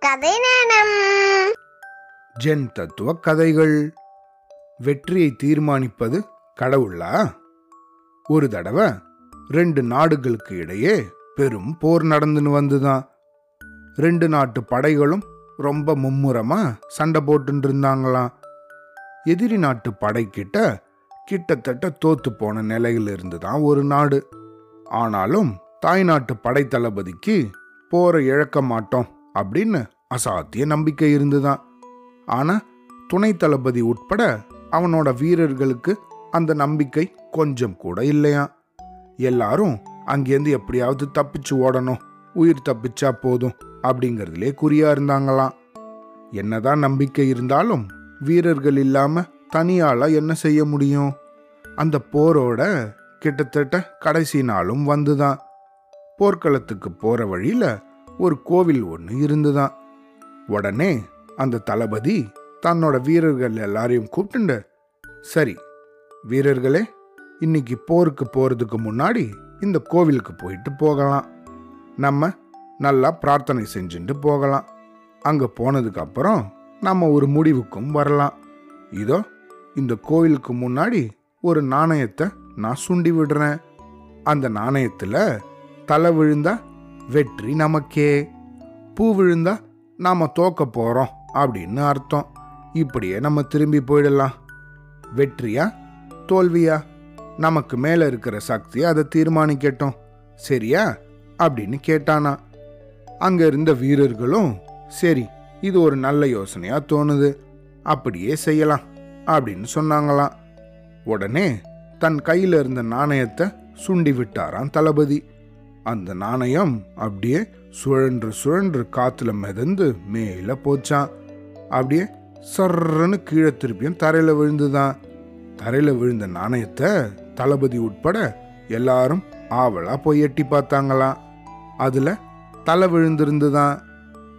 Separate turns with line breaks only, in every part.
கதை நேரம்
ஜென் தத்துவ கதைகள். வெற்றியை தீர்மானிப்பது கடவுளா? ஒரு தடவை ரெண்டு நாடுகளுக்கு இடையே பெரும் போர் நடந்துன்னு வந்துதான். ரெண்டு நாட்டு படைகளும் ரொம்ப மும்முரமா சண்டை போட்டுட்டு இருந்தாங்களாம். எதிரி நாட்டு படைக்கிட்ட கிட்டத்தட்ட தோத்து போன நிலையில தான் ஒரு நாடு. ஆனாலும் தாய்நாட்டு படை தளபதிக்கு போரை இழக்க மாட்டோம். அப்படின்னு அசாத்திய நம்பிக்கை இருந்துதான். ஆனா துணை தளபதி உட்பட அவனோட வீரர்களுக்கு அந்த நம்பிக்கை கொஞ்சம் கூட இல்லையா எல்லாரும் அங்கேருந்து எப்படியாவது தப்பிச்சு ஓடணும் உயிர் தப்பிச்சா போதும் அப்படிங்கிறதுலே குறியா இருந்தாங்களாம். என்னதான் நம்பிக்கை இருந்தாலும் வீரர்கள் இல்லாம தனியால என்ன செய்ய முடியும்? அந்த போரோட கிட்டத்தட்ட கடைசி நாளும் வந்துதான். போர்க்களத்துக்கு போற வழியில ஒரு கோவில் ஒன்று இருந்துதான். உடனே அந்த தளபதி தன்னோட வீரர்கள் எல்லாரையும் கூப்பிட்டுண்டு சரி வீரர்களே இன்னைக்கு போருக்கு போறதுக்கு முன்னாடி இந்த கோவிலுக்கு போயிட்டு போகலாம். நம்ம நல்லா பிரார்த்தனை செஞ்சுட்டு போகலாம். அங்க போனதுக்கு அப்புறம் நம்ம ஒரு முடிவுக்கும் வரலாம். இதோ இந்த கோவிலுக்கு முன்னாடி ஒரு நாணயத்தை நான் சுண்டி விடுறேன். அந்த நாணயத்துல தலை விழுந்தா வெற்றி நமக்கே. பூ விழுந்தா நாம் தோக்க போகிறோம் அப்படின்னு அர்த்தம். இப்படியே நம்ம திரும்பி போயிடலாம். வெற்றியா? தோல்வியா? நமக்கு மேலே இருக்கிற சக்தி அதை தீர்மானிக்கட்டும். சரியா? அப்படின்னு கேட்டானா. அங்கே இருந்த வீரர்களும் சரி இது ஒரு நல்ல யோசனையாக தோணுது. அப்படியே செய்யலாம் அப்படின்னு சொன்னாங்களாம். உடனே தன் கையில் இருந்த நாணயத்தை சுண்டி விட்டாராம் தளபதி. அந்த நாணயம் அப்படியே சுழன்று சுழன்று காத்துல மிதந்து மேல போச்சான் அப்படியே சர்றன்னு கீழே திருப்பியும் தரையில விழுந்துதான். தரையில விழுந்த நாணயத்தை தளபதி உட்பட எல்லாரும் ஆவலா போய் எட்டி பார்த்தாங்களாம். அதுல தலை விழுந்திருந்துதான்.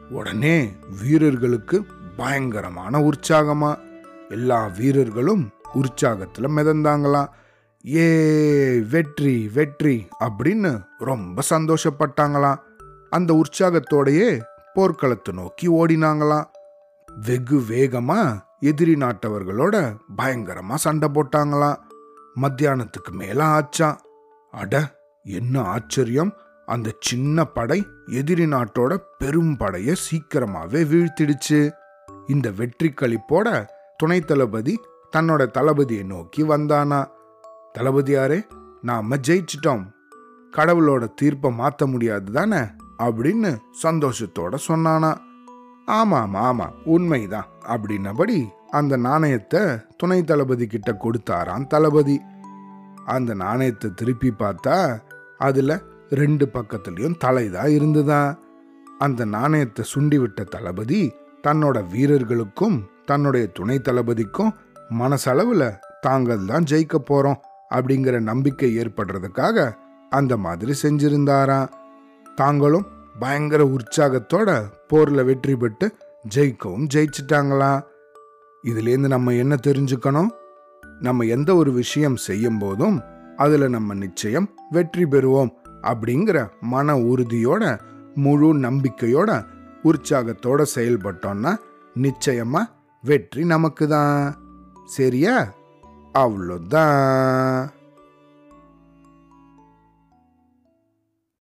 உடனே வீரர்களுக்கு பயங்கரமான உற்சாகமா எல்லா வீரர்களும் உற்சாகத்துல மிதந்தாங்களாம். ஏ வெற்றி வெற்றி அப்படின்னு ரொம்ப சந்தோஷப்பட்டாங்களாம். அந்த உற்சாகத்தோடையே போர்க்களத்தை நோக்கி ஓடினாங்களாம். வெகு வேகமா எதிரி நாட்டவர்களோட பயங்கரமா சண்டை போட்டாங்களாம். மத்தியானத்துக்கு மேல ஆச்சான் அட என்ன ஆச்சரியம். அந்த சின்ன படை எதிரி நாட்டோட பெரும் படைய சீக்கிரமாவே வீழ்த்திடுச்சு. இந்த வெற்றி களிப்போட துணை தளபதி தன்னோட தளபதியை நோக்கி வந்தானா. தளபதியாரே நாம ஜெயிச்சிட்டோம். கடவுளோட தீர்ப்பை மாத்த முடியாது தானே? அப்படின்னு சந்தோஷத்தோட சொன்னானா. ஆமாம் ஆமாம் உண்மைதான் அப்படின்னபடி அந்த நாணயத்தை துணை தளபதி கிட்ட கொடுத்தாராம் தளபதி. அந்த நாணயத்தை திருப்பி பார்த்தா அதுல ரெண்டு பக்கத்துலயும் தலைதான் இருந்துதான் அந்த நாணயத்தை சுண்டிவிட்ட தளபதி தன்னோட வீரர்களுக்கும் தன்னுடைய துணை தளபதிக்கும் மனசளவுல தாங்கள் தான் ஜெயிக்க போறோம். அப்படிங்கிற நம்பிக்கை ஏற்படுறதுக்காக அந்த மாதிரி செஞ்சிருந்தாராம். தாங்களும் பயங்கர உற்சாகத்தோட போர்ல வெற்றி பெற்று ஜெயிக்கவும் ஜெயிச்சிட்டாங்களா இதுலேருந்து நம்ம என்ன தெரிஞ்சுக்கணும்? நம்ம எந்த ஒரு விஷயம் செய்யும் போதும் அதுல நம்ம நிச்சயம் வெற்றி பெறுவோம் அப்படிங்கிற மன உறுதியோட முழு நம்பிக்கையோட உற்சாகத்தோட செயல்பட்டோம்னா நிச்சயமா வெற்றி நமக்கு தான் சரியா? avlo da.